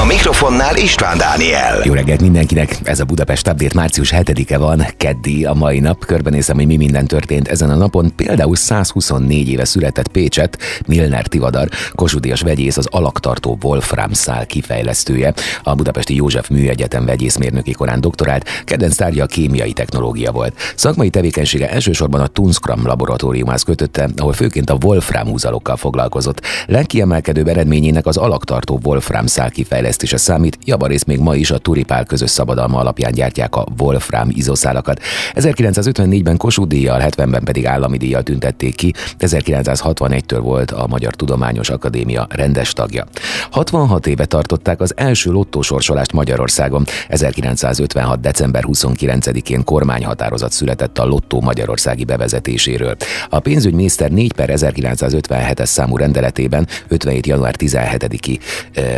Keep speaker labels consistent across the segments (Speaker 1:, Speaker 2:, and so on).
Speaker 1: A mikrofonnál István Dániel.
Speaker 2: Jó reggelt mindenkinek! Ez a Budapest Update március 7-e van, keddi a mai nap. Körbenézem, hogy mi minden történt ezen a napon. Például 124 éve született Pécset, Milner Tivadar, Kossuth vegyész, az alaktartó Wolfram szál kifejlesztője. A Budapesti József Műegyetem vegyészmérnöki korán doktorált, kedvenc tárgya a kémiai technológia volt. Szakmai tevékenysége elsősorban a Tunskram laboratóriumához kötötte, ahol főként a Wolfram húzalokkal foglalkozott. Legkiemelkedőbb eredményének az alaktartó Wolfram szál kifejlesztése számít, javarészt még ma is a Turipál közös szabadalma alapján gyártják a Wolfram izoszálakat. 1954-ben Kossuth díjjal, 70-ben pedig állami díjjal tüntették ki, 1961-től volt a Magyar Tudományos Akadémia rendes tagja. 66 éve tartották az első lottósorsolást Magyarországon. 1956. december 29-én kormányhatározat született a lottó magyarországi bevezetéséről. A pénzügyminiszter 4 per 1957-es számú rendeletében 57. január 17-i eh,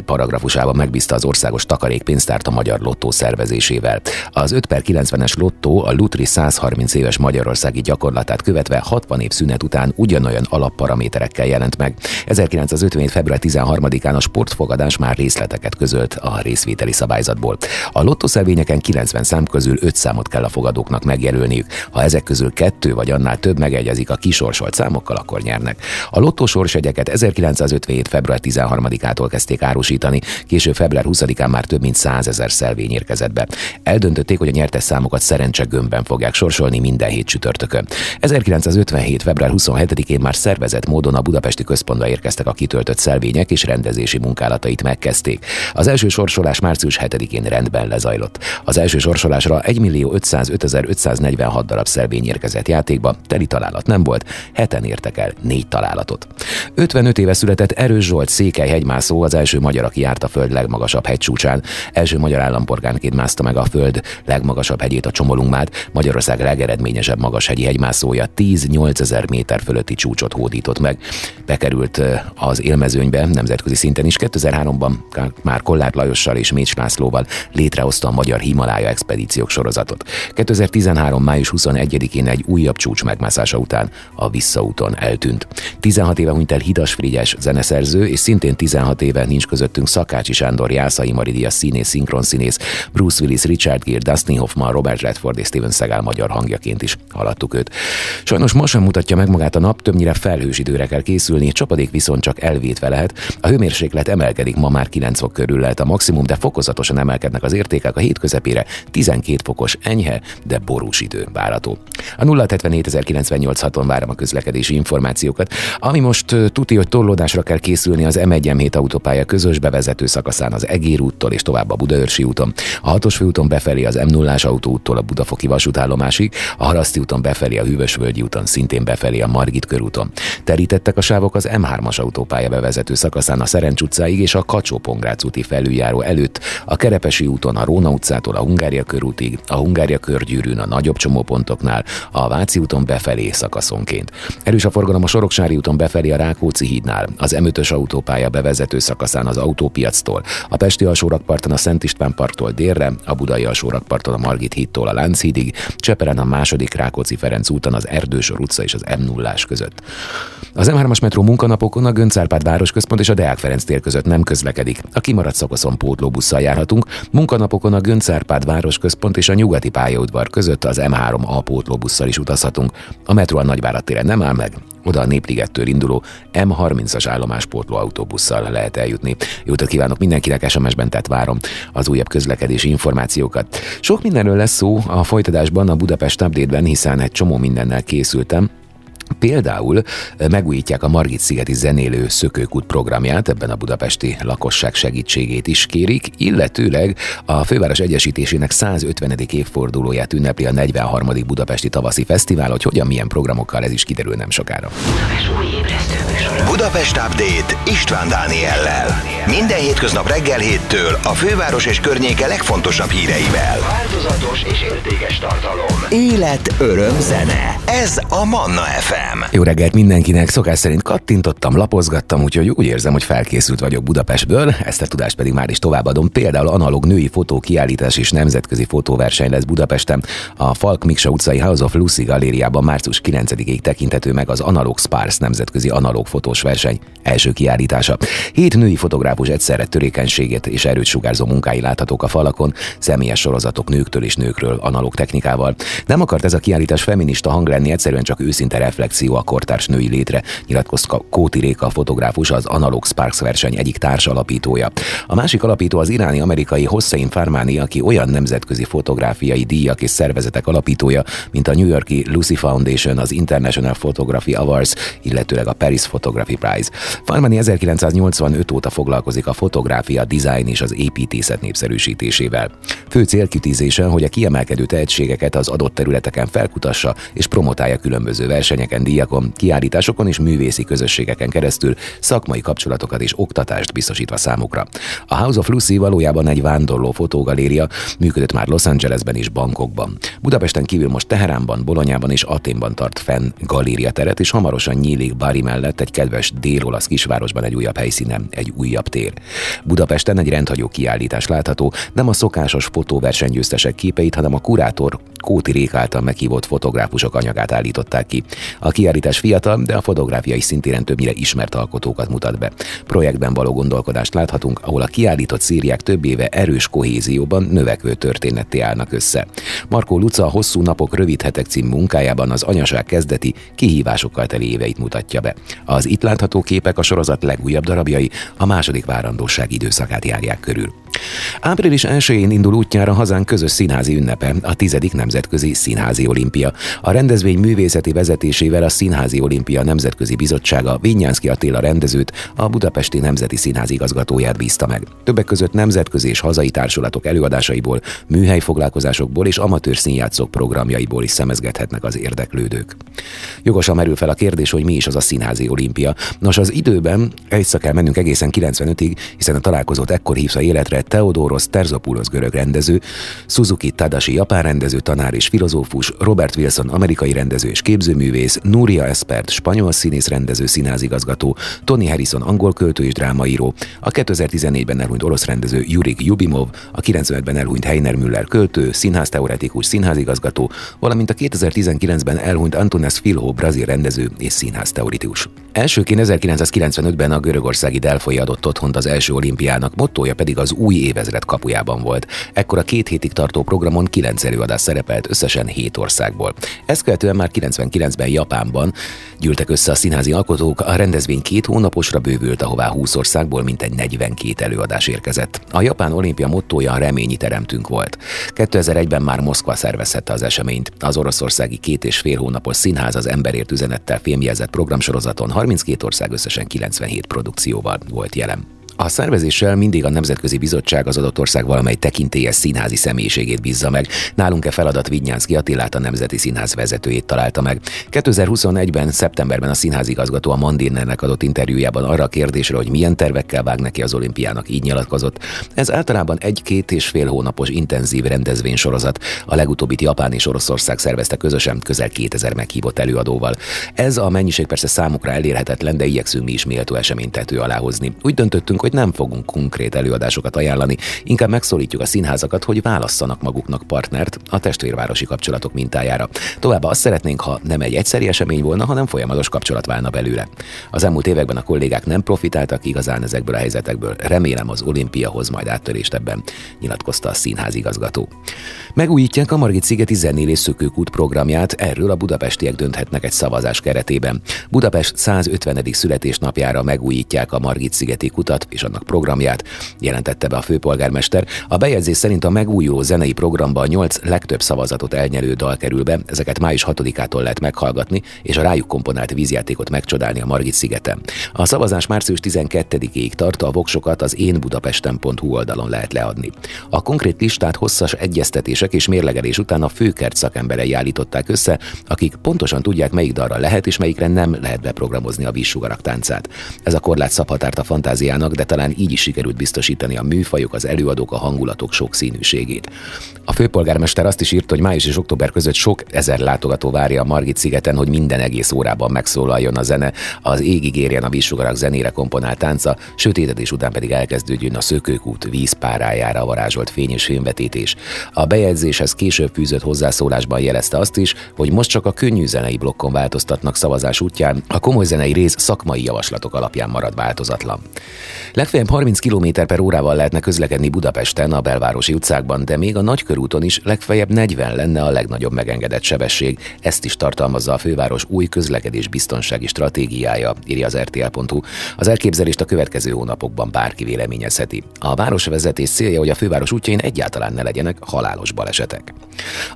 Speaker 2: paragrafusában megbízta az országos takarékpénztárt a magyar lottó szervezésével. Az 5 per 90-es lottó a Lutri 130 éves magyarországi gyakorlatát követve 60 év szünet után ugyanolyan alapparaméterekkel jelent meg. 1957. február 13-án a sportfogadás már részleteket közölt a részvételi szabályzatból. A lottószelvényeken 90 szám közül 5 számot kell a fogadóknak megjelölniük. Ha ezek közül kettő vagy annál több megegyezik a kisorsolt számokkal, akkor nyernek. A lottósorsegyeket 1957. február 13-ától kezdték árusítani, később február 20-án már több mint 100 ezer szelvény érkezett be. Eldöntötték, hogy a nyertes számokat szerencsegömbben fogják sorsolni minden hét csütörtökön. 1957. február 27-én már szervezett módon a budapesti központba érkeztek a kitöltött szelvények és rendezési munkálatait megkezdték. Az első sorsolás március 7-én rendben lezajlott. Az első sorsolásra 1 millió 505 546 darab szelvény érkezett játékba, teli találat nem volt, heten értek el négy találatot. 55 éve született Erős Zsolt székely hegymászó, az első magyar, aki járt a föld legmagasabb hegycsúcsán. Első magyar állampolgárként mászta meg a föld legmagasabb hegyét a Csomolungmát, Magyarország legeredményesebb magashegyi hegymászója 10-8 ezer méter fölötti csúcsot hódított meg. Bekerült az élmezőnybe nemzetközi szinten is. 2003-ban már Kollár Lajossal és Mécs Lászlóval létrehozta a Magyar Himalája expedíciók sorozatot. 2013. május 21-én egy újabb csúcs megmászása után a visszaúton eltűnt. 16 éve hunyt el Hidas Frigyes zeneszerző, és szintén 16 éve nincs közöttünk Szakácsi Sándor, Jászai Maridia színész, szinkronszínész, Bruce Willis, Richard Gere, Dustin Hoffman, Robert Redford és Steven Seagal magyar hangjaként is haladtuk őt. Sajnos ma sem mutatja meg magát a nap, többnyire felhős időre kell készülni, csapadék viszont csak elvétve lehet. A hőmérséklet emelkedik, ma már 9 fok körül lehet a maximum, de fokozatosan emelkednek az értékek a hét közepére 12 fokos enyhe, de borús idő várható. A 077 várom a közlekedési információkat. Ami most tuti, hogy torlódásra kell készülni az M1 autópálya közös bevezető szakaszán az Egér úttól és tovább a Budaörsi úton. A hatos főúton befelé az M0-ás autóúttól a Budafoki vasútállomásig, a Haraszti úton befelé a Hűvösvölgyi úton, szintén befelé a Margit körúton. Terítettek a sávok az M3-as autópálya bevezető szakaszán a Szerencs utcáig és a kacsó úti felüljáró előtt, a Kerepesi úton a Róna utcától a Hungária körútig, a Hungária körgyűrűn a nagyobb csomópontoknál, a Váci úton befelé szakaszonként. Erős a forgalom a Soroksári úton befelé a Rákóczi hídnál, az M5-ös autópálya bevezető szakaszán az autópiactól, a Pesti alsórakparton a Szent István parktól délre, a Budai alsórakparton a Margit hídtól a Lánchídig, Cseperen a második Rákóczi Ferenc úton az Erdősor utca és az m 0 között. Az M3-as metró munkanapokon a Göncárpád városközpont és a Deák Ferenc tér között nem közlekedik. A kimaradt szakaszon pótlóbusszal járhatunk, munkanapokon a Göncárpád városközpont és a nyugati pályaudvar között az M3A pótlóbusszal is utazhatunk. A metró a Nagyvárad téren nem áll meg, oda a Népligettől induló M30-as állomáspótló autóbusszal lehet eljutni. Jót kívánok mindenkinek, SMS-ben tehát várom az újabb közlekedési információkat. Sok mindenről lesz szó a folytatásban a Budapest Update-ben, hiszen egy csomó mindennel készültem, Például megújítják a Margit-szigeti zenélő szökőkút programját, ebben a budapesti lakosság segítségét is kérik, illetőleg a főváros egyesítésének 150. évfordulóját ünnepli a 43. Budapesti Tavaszi Fesztivál, hogy hogyan milyen programokkal ez is kiderül nem sokára.
Speaker 1: Budapest Update István Dániellel. Minden hétköznap reggel héttől a főváros és környéke legfontosabb híreivel.
Speaker 3: Változatos és értékes tartalom.
Speaker 1: Élet, öröm, zene. Ez a Manna FM.
Speaker 2: Jó reggelt mindenkinek, szokás szerint kattintottam, lapozgattam, úgyhogy úgy érzem, hogy felkészült vagyok Budapestből, ezt a tudást pedig már is továbbadom. Például analóg női fotókiállítás és nemzetközi fotóverseny lesz Budapesten. A Falk Miksa utcai House of Lucy galériában március 9-ig tekintető meg az Analog Spars nemzetközi analóg fotós verseny első kiállítása. Hét női fotográfus egyszerre törékenységét és erőt sugárzó munkái láthatók a falakon, személyes sorozatok nőktől és nőkről analóg technikával. Nem akart ez a kiállítás feminista hang lenni, egyszerűen csak őszinte reflexió a kortárs női létre, nyilatkozta Kóti Réka fotográfus, az Analog Sparks verseny egyik társ alapítója. A másik alapító az iráni-amerikai Hossein Farmani, aki olyan nemzetközi fotográfiai díjak és szervezetek alapítója, mint a New Yorki Lucy Foundation, az International Photography Awards, illetőleg a Paris Photography Prize. Farmani 1985 óta foglalkozik a fotográfia, design és az építészet népszerűsítésével. Fő célkitűzése, hogy a kiemelkedő tehetségeket az adott területeken felkutassa és promotálja különböző versenyeken, díjakon, kiállításokon és művészi közösségeken keresztül szakmai kapcsolatokat és oktatást biztosítva számukra. A House of Lucy valójában egy vándorló fotógaléria, működött már Los Angelesben és Bangkokban. Budapesten kívül most Teheránban, Bolonyában és Aténban tart fenn galéria teret, és hamarosan nyílik Bari mellett egy kedves dél-olasz kisvárosban egy újabb helyszínen, egy újabb tér. Budapesten egy rendhagyó kiállítás látható, nem a szokásos fotóversenygyőztesek képeit, hanem a kurátor Kóti Rék által meghívott fotográfusok anyagát állították ki. A kiállítás fiatal, de a fotográfiai szintéren többnyire ismert alkotókat mutat be. Projektben való gondolkodást láthatunk, ahol a kiállított szíriák több éve erős kohézióban növekvő történetté állnak össze. Markó Luca a Hosszú napok rövid hetek cím munkájában az anyaság kezdeti kihívásokkal teli éveit mutatja be. Az itt látható képek a sorozat legújabb darabjai a második várandóság időszakát járják körül. Április 1-én indul útjára hazánk közös színházi ünnepe, a tizedik Nemzetközi Színházi Olimpia. A rendezvény művészeti vezetésével a Színházi Olimpia Nemzetközi Bizottsága Vinyánszki Attila rendezőt, a Budapesti Nemzeti Színház igazgatóját bízta meg. Többek között nemzetközi és hazai társulatok előadásaiból, műhelyfoglalkozásokból és amatőr színjátszók programjaiból is szemezgethetnek az érdeklődők. Jogosan merül fel a kérdés, hogy mi is az a Színházi Olimpia. Nos, az időben egyszer kell mennünk egészen 95-ig, hiszen a találkozót ekkor hívta életre Theodoros Terzopoulos görög rendező, Suzuki Tadashi japán rendező, tanár és filozófus, Robert Wilson amerikai rendező és képzőművész, Núria Espert spanyol színész rendező, színházigazgató, Tony Harrison angol költő és drámaíró, a 2014-ben elhunyt orosz rendező Jurik Jubimov, a 95-ben elhunyt Heiner Müller költő, színházteoretikus, színházigazgató, valamint a 2019-ben elhunyt Antunes Filho brazil rendező és színházteoretikus. Elsőként 1995-ben a görögországi Delfoi adott otthont az első olimpiának, mottoja pedig az új évezred kapujában volt. Ekkor a két hétig tartó programon kilenc előadás szerepelt összesen hét országból. Ezt követően már 99-ben Japánban gyűltek össze a színházi alkotók, a rendezvény két hónaposra bővült, ahová 20 országból mintegy 42 előadás érkezett. A Japán olimpia mottója a reményi teremtünk volt. 2001-ben már Moszkva szervezhette az eseményt. Az oroszországi két és fél hónapos színház az emberért üzenettel filmjelzett programsorozaton 32 ország összesen 97 produkcióval volt jelen. A szervezéssel mindig a Nemzetközi Bizottság az adott ország valamely tekintélyes színházi személyiségét bízza meg. Nálunk e feladat Vignyánszki Attilát a Nemzeti Színház vezetőjét találta meg. 2021-ben, szeptemberben a színházigazgató a Mandinnernek adott interjújában arra a kérdésre, hogy milyen tervekkel vág neki az olimpiának, így nyilatkozott. Ez általában egy-két és fél hónapos intenzív rendezvénysorozat. A legutóbbit Japán és Oroszország szervezte közösen közel 2000 meghívott előadóval. Ez a mennyiség persze számukra elérhetetlen, de igyekszünk mi is méltó eseményt tető alá hozni. Úgy döntöttünk, hogy nem fogunk konkrét előadásokat ajánlani, inkább megszólítjuk a színházakat, hogy válasszanak maguknak partnert a testvérvárosi kapcsolatok mintájára. Továbbá azt szeretnénk, ha nem egy egyszeri esemény volna, hanem folyamatos kapcsolat válna belőle. Az elmúlt években a kollégák nem profitáltak igazán ezekből a helyzetekből. Remélem az olimpia hoz majd áttörést ebben, nyilatkozta a színház igazgató. Megújítják a Margit szigeti zenélés szökőkút programját, erről a budapestiek dönthetnek egy szavazás keretében. Budapest 150. születésnapjára megújítják a Margit szigeti kutat, és annak programját, jelentette be a főpolgármester. A bejegyzés szerint a megújuló zenei programba a nyolc legtöbb szavazatot elnyerő dal kerül be, ezeket május 6-ától lehet meghallgatni, és a rájuk komponált vízjátékot megcsodálni a Margit szigeten. A szavazás március 12-ig tart, a voksokat az énbudapesten.hu oldalon lehet leadni. A konkrét listát hosszas egyeztetések és mérlegelés után a főkert szakemberei állították össze, akik pontosan tudják, melyik dalra lehet és melyikre nem lehet beprogramozni a vízsugarak táncát. Ez a korlát szabhatárt a fantáziának, de de talán így is sikerült biztosítani a műfajok, az előadók, a hangulatok sokszínűségét. A főpolgármester azt is írta, hogy május és október között sok ezer látogató várja a Margit szigeten, hogy minden egész órában megszólaljon a zene, az égig érjen a vízsugarak zenére komponált tánca, sötétedés után pedig elkezdődjön a szökőkút vízpárájára varázsolt fény és filmvetítés. A bejegyzéshez később fűzött hozzászólásban jelezte azt is, hogy most csak a könnyű zenei blokkon változtatnak szavazás útján, a komoly zenei rész szakmai javaslatok alapján marad változatlan. Legfeljebb 30 km per órával lehetne közlekedni Budapesten a belvárosi utcákban, de még a nagykörúton is legfeljebb 40 lenne a legnagyobb megengedett sebesség. Ezt is tartalmazza a főváros új közlekedés biztonsági stratégiája, írja az RTL.hu. Az elképzelést a következő hónapokban bárki véleményezheti. A városvezetés célja, hogy a főváros útjain egyáltalán ne legyenek halálos balesetek.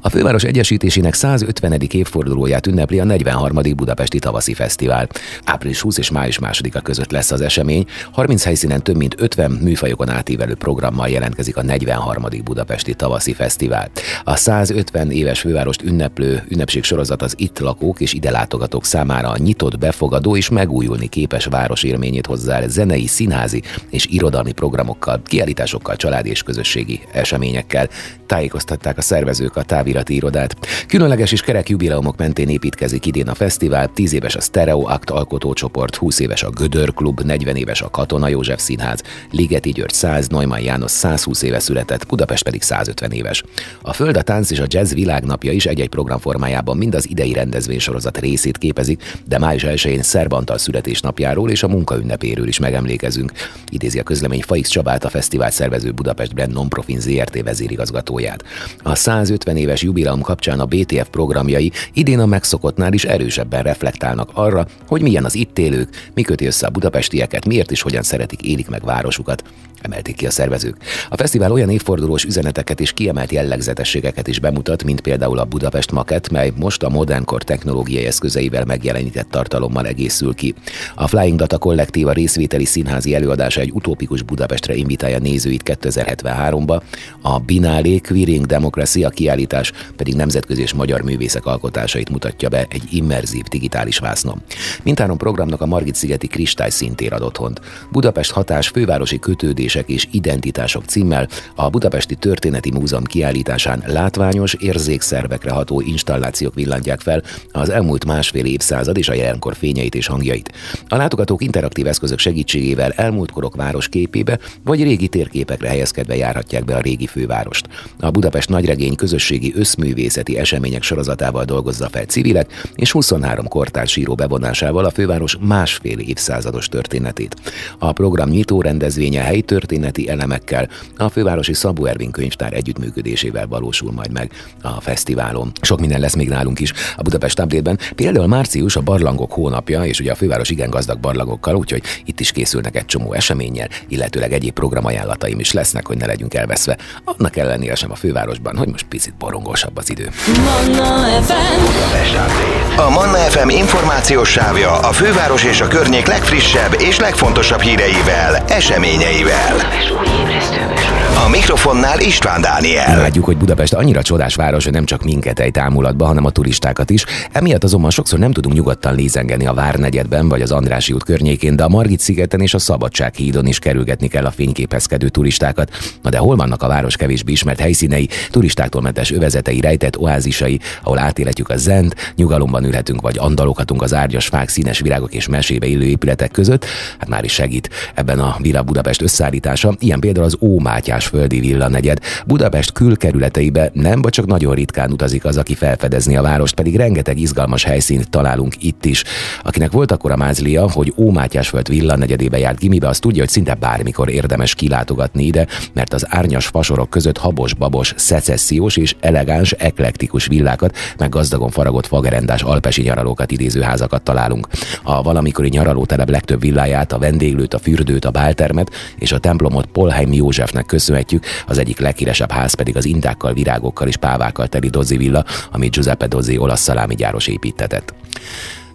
Speaker 2: A főváros egyesítésének 150. évfordulóját ünnepli a 43. Budapesti Tavaszi Fesztivál. Április 20 és május 2 között lesz az esemény. 30 helyszínen több mint 50 műfajokon átívelő programmal jelentkezik a 43. Budapesti Tavaszi Fesztivál. A 150 éves fővárost ünneplő ünnepség sorozat az itt lakók és ide látogatók számára a nyitott, befogadó és megújulni képes város élményét hozzá zenei, színházi és irodalmi programokkal, kiállításokkal, családi és közösségi eseményekkel. Tájékoztatták a szervezők a távirati irodát. Különleges és kerek jubileumok mentén építkezik idén a fesztivál, 10 éves a Stereo Act alkotócsoport, 20 éves a Gödör Klub, 40 éves a Katona József Színház, Ligeti György 100, Neumann János 120 éve született, Budapest pedig 150 éves. A Föld, a Tánc és a Jazz világnapja is egy-egy program formájában mind az idei rendezvénysorozat részét képezik, de május 1-én Szerbantal születésnapjáról és a munkaünnepéről is megemlékezünk. Idézi a közlemény Faix Csabát, a fesztivál szervező Budapest Brand Nonprofin ZRT vezérigazgatóját. A 150 éves jubileum kapcsán a BTF programjai idén a megszokottnál is erősebben reflektálnak arra, hogy milyen az itt élők, mi köti össze a budapestieket, miért is hogyan szeretik élik meg városukat emelték ki a szervezők. A fesztivál olyan évfordulós üzeneteket és kiemelt jellegzetességeket is bemutat, mint például a Budapest Maket, mely most a modernkor technológiai eszközeivel megjelenített tartalommal egészül ki. A Flying Data kollektíva részvételi színházi előadása egy utópikus Budapestre invitálja nézőit 2073-ba, a Binálé Queering Democracy a kiállítás pedig nemzetközi és magyar művészek alkotásait mutatja be egy immerzív digitális vásznon. Mindhárom programnak a Margit-szigeti Kristály szintér ad otthont. Budapest hatás fővárosi kötődés Érzések és identitások címmel a Budapesti Történeti Múzeum kiállításán látványos, érzékszervekre ható installációk villantják fel az elmúlt másfél évszázad és a jelenkor fényeit és hangjait. A látogatók interaktív eszközök segítségével elmúlt korok város képébe vagy régi térképekre helyezkedve járhatják be a régi fővárost. A Budapest nagyregény közösségi összművészeti események sorozatával dolgozza fel civilek és 23 kortárs író bevonásával a főváros másfél évszázados történetét. A program nyitó rendezvénye helyi történeti elemekkel a fővárosi Szabó Ervin könyvtár együttműködésével valósul majd meg a fesztiválon. Sok minden lesz még nálunk is a Budapest update Például március a barlangok hónapja, és ugye a főváros igen gazdag barlangokkal, úgyhogy itt is készülnek egy csomó eseménnyel, illetőleg egyéb programajánlataim is lesznek, hogy ne legyünk elveszve. Annak ellenére sem a fővárosban, hogy most picit borongosabb az idő.
Speaker 4: Manna FM.
Speaker 1: A Manna FM információs sávja a főváros és a környék legfrissebb és legfontosabb híreivel, eseményeivel fel. A mikrofonnál István Dániel.
Speaker 2: Látjuk, hogy Budapest annyira csodás város, hogy nem csak minket egy támulatba, hanem a turistákat is. Emiatt azonban sokszor nem tudunk nyugodtan lézengeni a Várnegyedben vagy az Andrási út környékén, de a Margit szigeten és a Szabadság hídon is kerülgetni kell a fényképezkedő turistákat. Na de hol vannak a város kevésbé ismert helyszínei, turistáktól mentes övezetei, rejtett oázisai, ahol átéletjük a zent, nyugalomban ülhetünk vagy andaloghatunk az árgyas fák, színes virágok és mesébe illő épületek között. Hát már is segít ebben a Villa Budapest összeállítása. Ilyen például az Ómátyás földi villanegyed. Budapest külkerületeibe nem vagy csak nagyon ritkán utazik az, aki felfedezni a várost, pedig rengeteg izgalmas helyszínt találunk itt is. Akinek volt akkor a mázlia, hogy Ómátyásföld villanegyedébe járt gimibe, az tudja, hogy szinte bármikor érdemes kilátogatni ide, mert az árnyas fasorok között habos-babos, szecessziós és elegáns, eklektikus villákat, meg gazdagon faragott fagerendás alpesi nyaralókat idéző házakat találunk. A valamikori nyaralótelep legtöbb villáját, a vendéglőt, a fürdőt, a báltermet és a templomot Polheim Józsefnek köszönhetjük, az egyik leghíresebb ház pedig az intákkal, virágokkal és pávákkal teli Dozzi villa, amit Giuseppe Dozzi olasz gyáros építetett.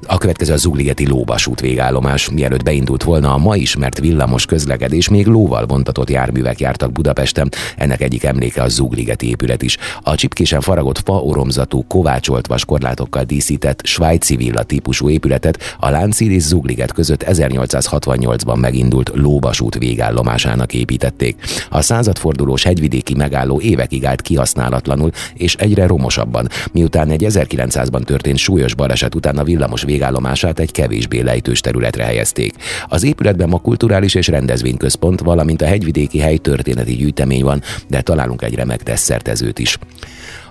Speaker 2: A következő a Zugligeti lóvasút végállomás. Mielőtt beindult volna a ma ismert villamos közlekedés, még lóval vontatott járművek jártak Budapesten. Ennek egyik emléke a Zugligeti épület is. A csipkésen faragott fa oromzatú, kovácsolt vaskorlátokkal díszített svájci villa típusú épületet a Lánchíd és Zugliget között 1868-ban megindult lóvasút végállomásának építették. A századfordulós hegyvidéki megálló évekig állt kihasználatlanul és egyre romosabban, miután egy 1900-ban történt súlyos baleset után a villamos végállomását egy kevésbé lejtős területre helyezték. Az épületben ma kulturális és rendezvényközpont, valamint a hegyvidéki hely történeti gyűjtemény van, de találunk egy remek desszertezőt is.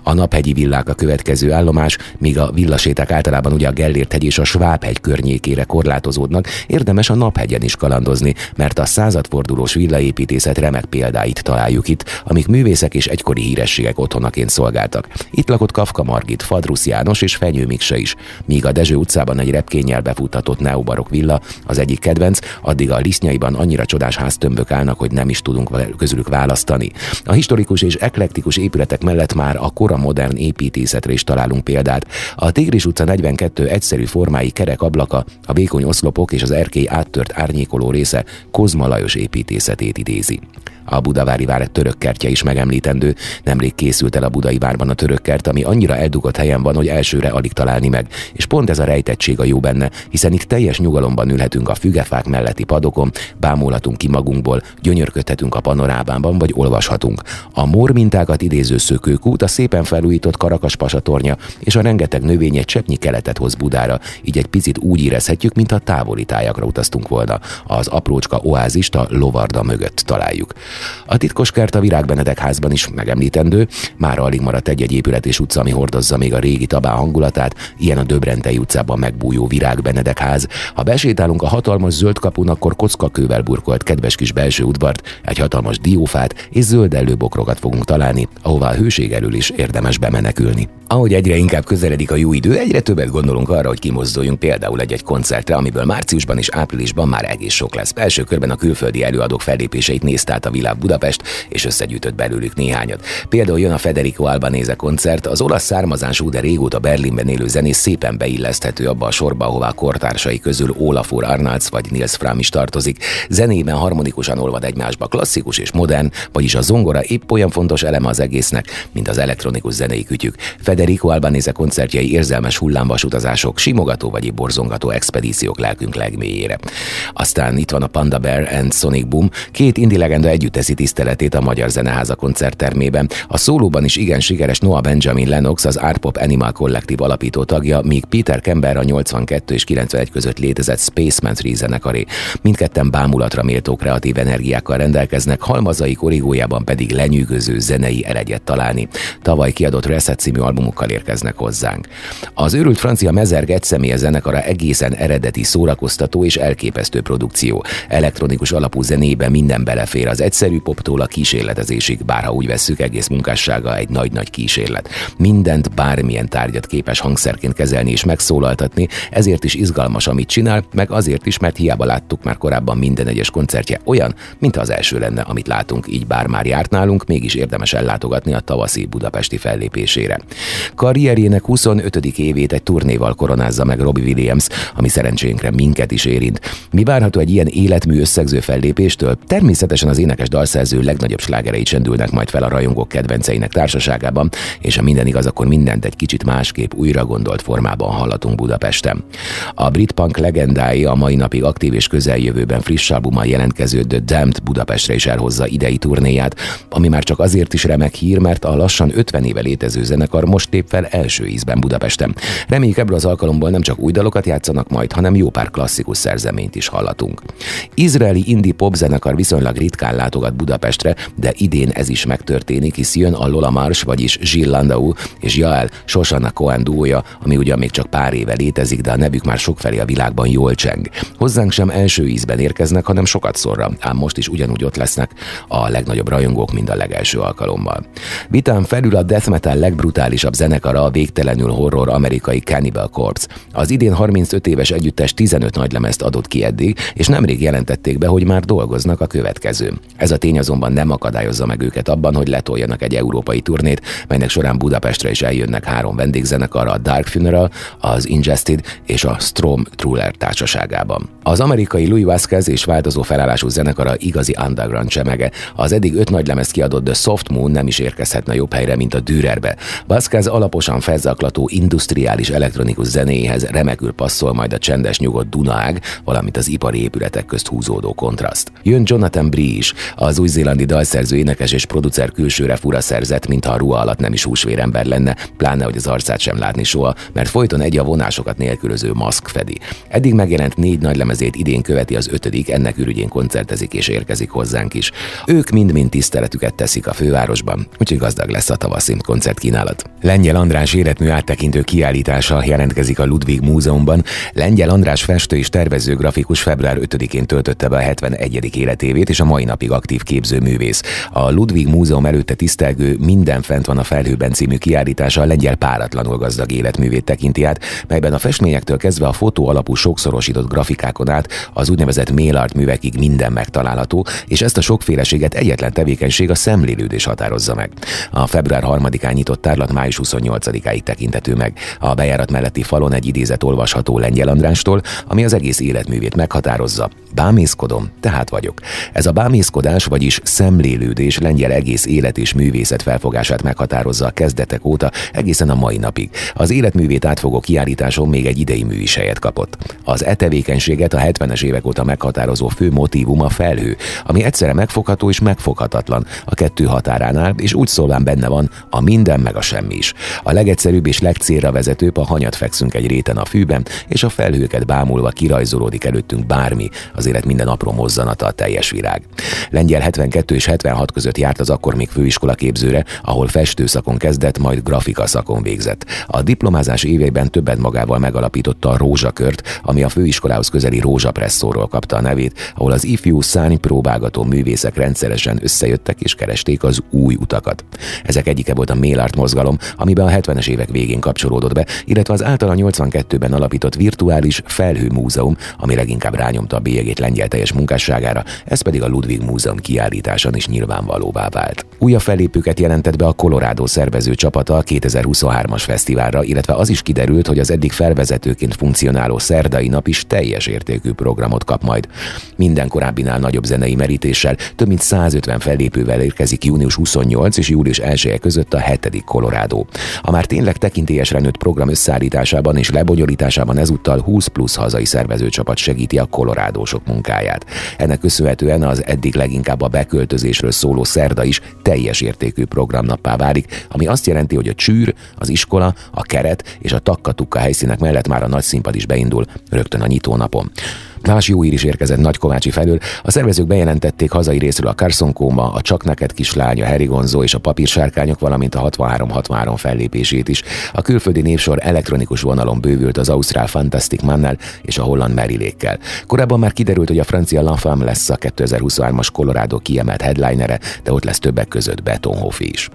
Speaker 2: A naphegyi villák a következő állomás, míg a villaséták általában ugye a Gellért és a Svábhegy környékére korlátozódnak, érdemes a naphegyen is kalandozni, mert a századfordulós villaépítészet remek példáit találjuk itt, amik művészek és egykori hírességek otthonaként szolgáltak. Itt lakott Kafka Margit, Fadrusz János és Fenyő Mikse is, míg a Dezső utcában egy repkénnyel befuttatott neobarok villa, az egyik kedvenc, addig a lisztnyaiban annyira csodás háztömbök állnak, hogy nem is tudunk közülük választani. A historikus és eklektikus épületek mellett már a kor akkora modern építészetre is találunk példát. A Tigris utca 42 egyszerű formái kerek ablaka, a vékony oszlopok és az erkély áttört árnyékoló része Kozma Lajos építészetét idézi. A Budavári vár török kertje is megemlítendő. Nemrég készült el a Budai várban a török kert, ami annyira eldugott helyen van, hogy elsőre alig találni meg. És pont ez a rejtettség a jó benne, hiszen itt teljes nyugalomban ülhetünk a fügefák melletti padokon, bámulhatunk ki magunkból, gyönyörködhetünk a panorámában, vagy olvashatunk. A mór mintákat idéző szökőkút, a szépen felújított karakas pasatornya és a rengeteg növény egy cseppnyi keletet hoz Budára, így egy picit úgy érezhetjük, mintha távoli tájakra utaztunk volna. Az aprócska oázist a lovarda mögött találjuk. A titkos kert a Virágbenedek házban is megemlítendő, már alig maradt egy-egy épület és utca, ami hordozza még a régi tabá hangulatát, ilyen a Döbrentei utcában megbújó Virágbenedek ház. Ha besétálunk a hatalmas zöld kapun, akkor kockakővel burkolt kedves kis belső udvart, egy hatalmas diófát és zöld előbokrokat fogunk találni, ahová a hőség elől is érdemes bemenekülni. Ahogy egyre inkább közeledik a jó idő, egyre többet gondolunk arra, hogy kimozduljunk például egy-egy koncertre, amiből márciusban és áprilisban már egész sok lesz. Első körben a külföldi előadók fellépéseit nézte át a világ Budapest, és összegyűjtött belőlük néhányat. Például jön a Federico Albanese koncert, az olasz származású, de régóta Berlinben élő zenész szépen beilleszthető abba a sorba, ahová kortársai közül Olafur Arnalds vagy Nils Fram is tartozik. Zenében harmonikusan olvad egymásba klasszikus és modern, vagyis a zongora épp olyan fontos eleme az egésznek, mint az elektronikus zenei kütyük. Federico Albanese koncertjei érzelmes hullámvas utazások, simogató vagy borzongató expedíciók lelkünk legmélyére. Aztán itt van a Panda Bear and Sonic Boom, két indie legenda együtt teszi tiszteletét a Magyar Zeneháza koncerttermében. A szólóban is igen sikeres Noah Benjamin Lennox, az Art Pop Animal kollektív alapító tagja, míg Peter Kember a 82 és 91 között létezett Spaceman 3 zenekaré. Mindketten bámulatra méltó kreatív energiákkal rendelkeznek, halmazai korigójában pedig lenyűgöző zenei elegyet találni. Tavaly kiadott Reset című albumokkal érkeznek hozzánk. Az őrült francia Mezerg egy személye zenekara egészen eredeti, szórakoztató és elképesztő produkció. Elektronikus alapú zenébe minden belefér az egyszerű poptól a kísérletezésig, bár ha úgy vesszük, egész munkássága egy nagy-nagy kísérlet. Mindent, bármilyen tárgyat képes hangszerként kezelni és megszólaltatni, ezért is izgalmas, amit csinál, meg azért is, mert hiába láttuk már korábban minden egyes koncertje olyan, mint az első lenne, amit látunk, így bár már járt nálunk, mégis érdemes ellátogatni a tavaszi budapesti fellépésére. Karrierjének 25. évét egy turnéval koronázza meg Robbie Williams, ami szerencsénkre minket is érint. Mi várható egy ilyen életmű összegző fellépéstől? Természetesen az énekes dalszerző legnagyobb slágereit csendülnek majd fel a rajongók kedvenceinek társaságában, és ha minden igaz, akkor mindent egy kicsit másképp újra gondolt formában hallatunk Budapesten. A brit punk legendái a mai napig aktív és közeljövőben friss albummal jelentkező The Damned Budapestre is elhozza idei turnéját, ami már csak azért is remek hír, mert a lassan 50 éve létező zenekar most lép fel első ízben Budapesten. Reméljük ebből az alkalomból nem csak új dalokat játszanak majd, hanem jó pár klasszikus szerzeményt is hallatunk. Izraeli indie pop zenekar viszonylag ritkán látogat Budapestre, de idén ez is megtörténik, hisz jön a Lola Mars, vagyis Gilles Landau és Jael Shoshana Cohen duója, ami ugyan még csak pár éve létezik, de a nevük már sokfelé a világban jól cseng. Hozzánk sem első ízben érkeznek, hanem sokat szorra, ám most is ugyanúgy ott lesznek a legnagyobb rajongók, mint a legelső alkalommal. Vitán felül a death metal legbrutálisabb zenekara a végtelenül horror amerikai Cannibal Corpse. Az idén 35 éves együttes 15 nagylemezt adott ki eddig, és nemrég jelentették be, hogy már dolgoznak a következő. Ez a tény azonban nem akadályozza meg őket abban, hogy letoljanak egy európai turnét, melynek során Budapestre is eljönnek három vendégzenekar, a Dark Funeral, az Ingested és a Strom Truller társaságában. Az amerikai Louis Vasquez és változó felállású zenekara igazi underground csemege. Az eddig öt nagy lemez kiadott The Soft Moon nem is érkezhetne jobb helyre, mint a Dürerbe. Vasquez alaposan felzaklató industriális elektronikus zenéhez remekül passzol majd a csendes nyugodt Dunaág, valamint az ipari épületek közt húzódó kontraszt. Jön Jonathan Bree is, az új-zélandi dalszerző, énekes és producer külsőre fura szerzett, mintha a ruha alatt nem is húsvérember lenne, pláne hogy az arcát sem látni soha, mert folyton egy a vonásokat nélkülöző maszk fedi. Eddig megjelent négy nagy lemezét idén követi az ötödik, ennek ürügyén koncertezik és érkezik hozzánk is. Ők mind-mind tiszteletüket teszik a fővárosban, úgyhogy gazdag lesz a tavaszi koncertkínálat. Lengyel András életmű áttekintő kiállítása jelentkezik a Ludwig Múzeumban. Lengyel András festő és tervező grafikus február 5-én töltötte be a 71. életévét, és a mai napig aktív képzőművész. A Ludwig Múzeum előtte tisztelgő Minden fent van a felhőben című kiállítása a lengyel páratlanul gazdag életművét tekinti át, melyben a festményektől kezdve a fotó alapú sokszorosított grafikákon át az úgynevezett mail art művekig minden megtalálható, és ezt a sokféleséget egyetlen tevékenység a szemlélődés határozza meg. A február 3-án nyitott tárlat május 28-áig tekintető meg. A bejárat melletti falon egy idézet olvasható Lengyel Andrástól, ami az egész életművét meghatározza. Bámészkodom, tehát vagyok. Ez a bámészkodás, vagyis szemlélődés lengyel egész élet és művészet felfogását meghatározza a kezdetek óta egészen a mai napig. Az életművét átfogó kiállításon még egy idei mű is helyet kapott. Az e tevékenységet a 70-es évek óta meghatározó fő motívum a felhő, ami egyszerre megfogható és megfoghatatlan a kettő határánál, és úgy szólván benne van a minden meg a semmi is. A legegyszerűbb és legcélra vezetőbb a hanyat fekszünk egy réten a fűben, és a felhőket bámulva kirajzolódik előttünk bármi, az élet minden apró mozzanata a teljes virág. Lengyel 72 és 76 között járt az akkor még főiskola képzőre, ahol festőszakon kezdett, majd grafika szakon végzett. A diplomázás éveiben többet magával megalapította a Rózsakört, ami a főiskolához közeli Rózsapresszóról kapta a nevét, ahol az ifjú szárny próbálgató művészek rendszeresen összejöttek és keresték az új utakat. Ezek egyike volt a Mélart mozgalom, amiben a 70-es évek végén kapcsolódott be, illetve az általa 82-ben alapított virtuális felhő múzeum, ami leginkább rányomta a bélyegét lengyel teljes munkásságára, ez pedig a Ludwig Múzeum kiállításon is nyilvánvalóvá vált. Újabb fellépőket jelentett be a Colorado szervező csapata a 2023-as fesztiválra, illetve az is kiderült, hogy az eddig felvezetőként funkcionáló szerdai nap is teljes értékű programot kap majd. Minden korábbinál nagyobb zenei merítéssel, több mint 150 fellépővel érkezik június 28 és július 1 között a 7. Colorado. A már tényleg tekintélyesre nőtt program összeállításában és lebonyolításában ezúttal 20 plusz hazai szervezőcsapat segíti a kolorádósok munkáját. Ennek köszönhetően az eddig leginkább a beköltözésről szóló szerda is teljes értékű programnappá válik, ami azt jelenti, hogy a csűr, az iskola, a keret és a takkatukka helyszínek mellett már a nagy színpad is beindul rögtön a nyitónapon. Más jó ír is érkezett Nagykovácsi felől. A szervezők bejelentették hazai részről a Carson Kóma, a Csak neked kislány, a Harry és a Papírsárkányok, valamint a 63-63 fellépését is. A külföldi névsor elektronikus vonalon bővült az Ausztrál Fantastic Mannel és a holland Merilékkel. Korábban már kiderült, hogy a francia La lesz a 2023-as Colorado kiemelt headlinere, de ott lesz többek között Betonhoff is.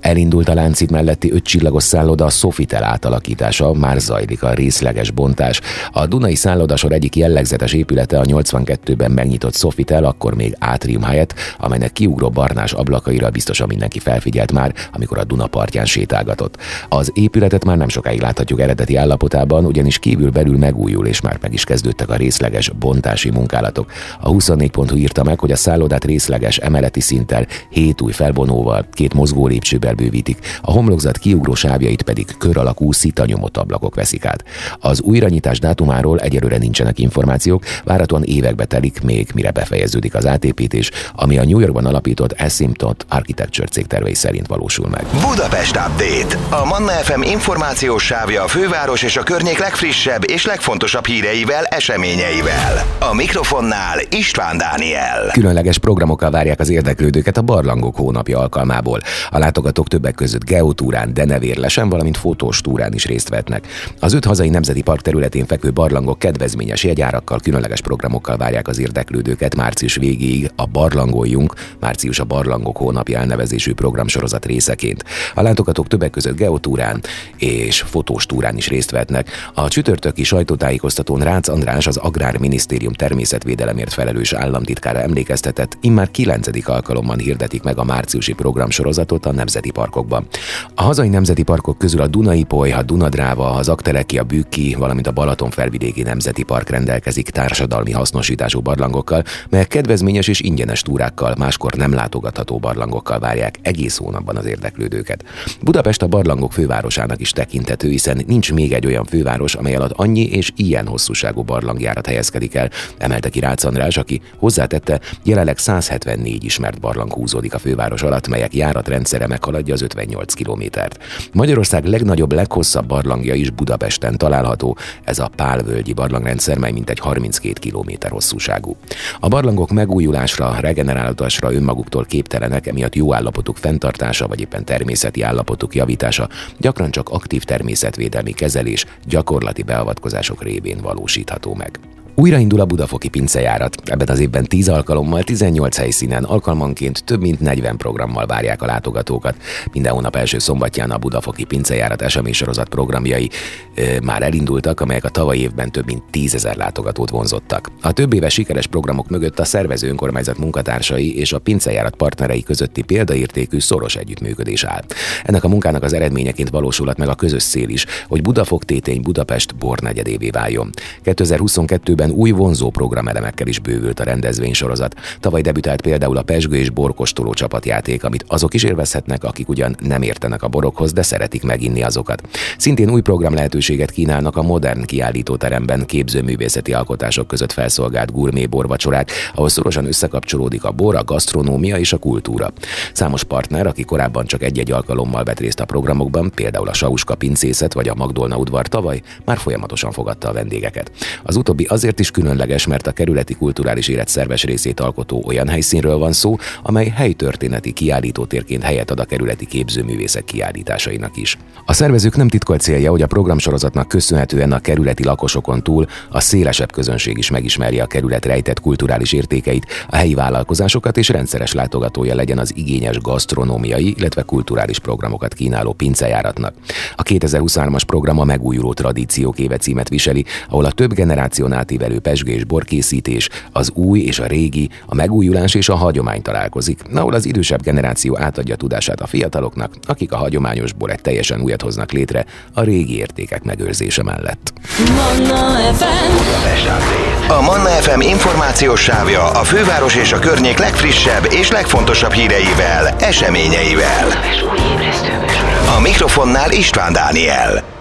Speaker 2: Elindult a láncid melletti ötcsillagos szálloda a Sofitel átalakítása, már zajlik a részleges bontás. A Dunai szállodasor egyik jellegzetes épülete a 82-ben megnyitott Sofitel, akkor még átrium helyett, amelynek kiugró barnás ablakaira biztosan mindenki felfigyelt már, amikor a Duna partján sétálgatott. Az épületet már nem sokáig láthatjuk eredeti állapotában, ugyanis kívül belül megújul, és már meg is kezdődtek a részleges bontási munkálatok. A 24.hu írta meg, hogy a szállodát részleges emeleti szinttel, hét új felvonóval, két mozgó lépcsővel bővítik, a homlokzat kiugró sávjait pedig kör alakú szitanyomott ablakok veszik át. Az újranyitás dátumáról egyelőre nincsenek információk, várhatóan évekbe telik még, mire befejeződik az átépítés, ami a New Yorkban alapított Asymptot Architecture cég tervei szerint valósul meg.
Speaker 1: Budapest Update. A Manna FM információs sávja a főváros és a környék legfrissebb és legfontosabb híreivel, eseményeivel. A mikrofonnál István Dániel.
Speaker 2: Különleges programokkal várják az érdeklődőket a Barlangok hónapja alkalmából. A látogatók többek között geotúrán, denevérlesen, valamint fotós túrán is részt vetnek. Az öt hazai nemzeti park területén fekvő barlangok kedvezményes jegyárak díjakkal, különleges programokkal várják az érdeklődőket március végéig a Barlangoljunk, március a Barlangok hónapja elnevezésű programsorozat részeként. A látogatók többek között geotúrán és fotós túrán is részt vehetnek. A csütörtöki sajtótájékoztatón Rácz András, az Agrárminisztérium természetvédelemért felelős államtitkára emlékeztetett, immár kilencedik alkalommal hirdetik meg a márciusi programsorozatot a nemzeti parkokban. A hazai nemzeti parkok közül a Dunai Poly, a Dunadráva, az Akteleki, a Bükki, valamint a Balaton felvidéki nemzeti park rendelkezik társadalmi hasznosítású barlangokkal, melyek kedvezményes és ingyenes túrákkal, máskor nem látogatható barlangokkal várják egész hónapban az érdeklődőket. Budapest a barlangok fővárosának is tekintető, hiszen nincs még egy olyan főváros, amely alatt annyi és ilyen hosszúságú barlangjárat helyezkedik el, emelte ki Rácz András, aki hozzátette, jelenleg 174 ismert barlang húzódik a főváros alatt, melyek járatrendszere meghaladja az 58 kilométert. Magyarország legnagyobb, leghosszabb barlangja is Budapesten található, ez a Pálvölgyi barlangrendszer, mely mintegy 32 km hosszúságú. A barlangok megújulásra, regenerálásra önmaguktól képtelenek, emiatt jó állapotuk fenntartása vagy éppen természeti állapotuk javítása gyakran csak aktív természetvédelmi kezelés, gyakorlati beavatkozások révén valósítható meg. Újraindul a Budafoki pincejárat. Ebben az évben 10 alkalommal, 18 helyszínen, alkalmanként több mint 40 programmal várják a látogatókat. Minden hónap első szombatján a Budafoki pincejárat eseménysorozat programjai e, már elindultak, amelyek a tavalyi évben több mint 10 ezer látogatót vonzottak. A több éves sikeres programok mögött a szervező önkormányzat munkatársai és a pincejárat partnerei közötti példaértékű szoros együttműködés áll. Ennek a munkának az eredményeként valósulhat meg a közös cél is, hogy Budafok tétény Budapest bornegyedévé váljon. 2022-ben évben új vonzó programelemekkel is bővült a rendezvénysorozat. Tavaly debütált például a Pesgő és Borkostoló csapatjáték, amit azok is élvezhetnek, akik ugyan nem értenek a borokhoz, de szeretik meginni azokat. Szintén új program lehetőséget kínálnak a modern kiállítóteremben képzőművészeti alkotások között felszolgált gurmé borvacsorák, ahol szorosan összekapcsolódik a bor, a gasztronómia és a kultúra. Számos partner, aki korábban csak egy-egy alkalommal vett részt a programokban, például a Sauska pincészet vagy a Magdolna udvar tavaly, már folyamatosan fogadta a vendégeket. Az utóbbi azért azért is különleges, mert a kerületi kulturális élet szerves részét alkotó olyan helyszínről van szó, amely helytörténeti kiállítótérként helyet ad a kerületi képzőművészek kiállításainak is. A szervezők nem titkolt célja, hogy a programsorozatnak köszönhetően a kerületi lakosokon túl a szélesebb közönség is megismerje a kerület rejtett kulturális értékeit, a helyi vállalkozásokat és rendszeres látogatója legyen az igényes gasztronómiai, illetve kulturális programokat kínáló pincejáratnak. A 2023-as program a megújuló tradíciók éve címet viseli, ahol a több generáción átívelő átívelő pesgő és borkészítés, az új és a régi, a megújulás és a hagyomány találkozik, ahol az idősebb generáció átadja tudását a fiataloknak, akik a hagyományos bor egy teljesen újat hoznak létre a régi értékek megőrzése mellett.
Speaker 4: Manna FM.
Speaker 1: A Manna FM információs sávja a főváros és a környék legfrissebb és legfontosabb híreivel, eseményeivel. A mikrofonnál István Dániel.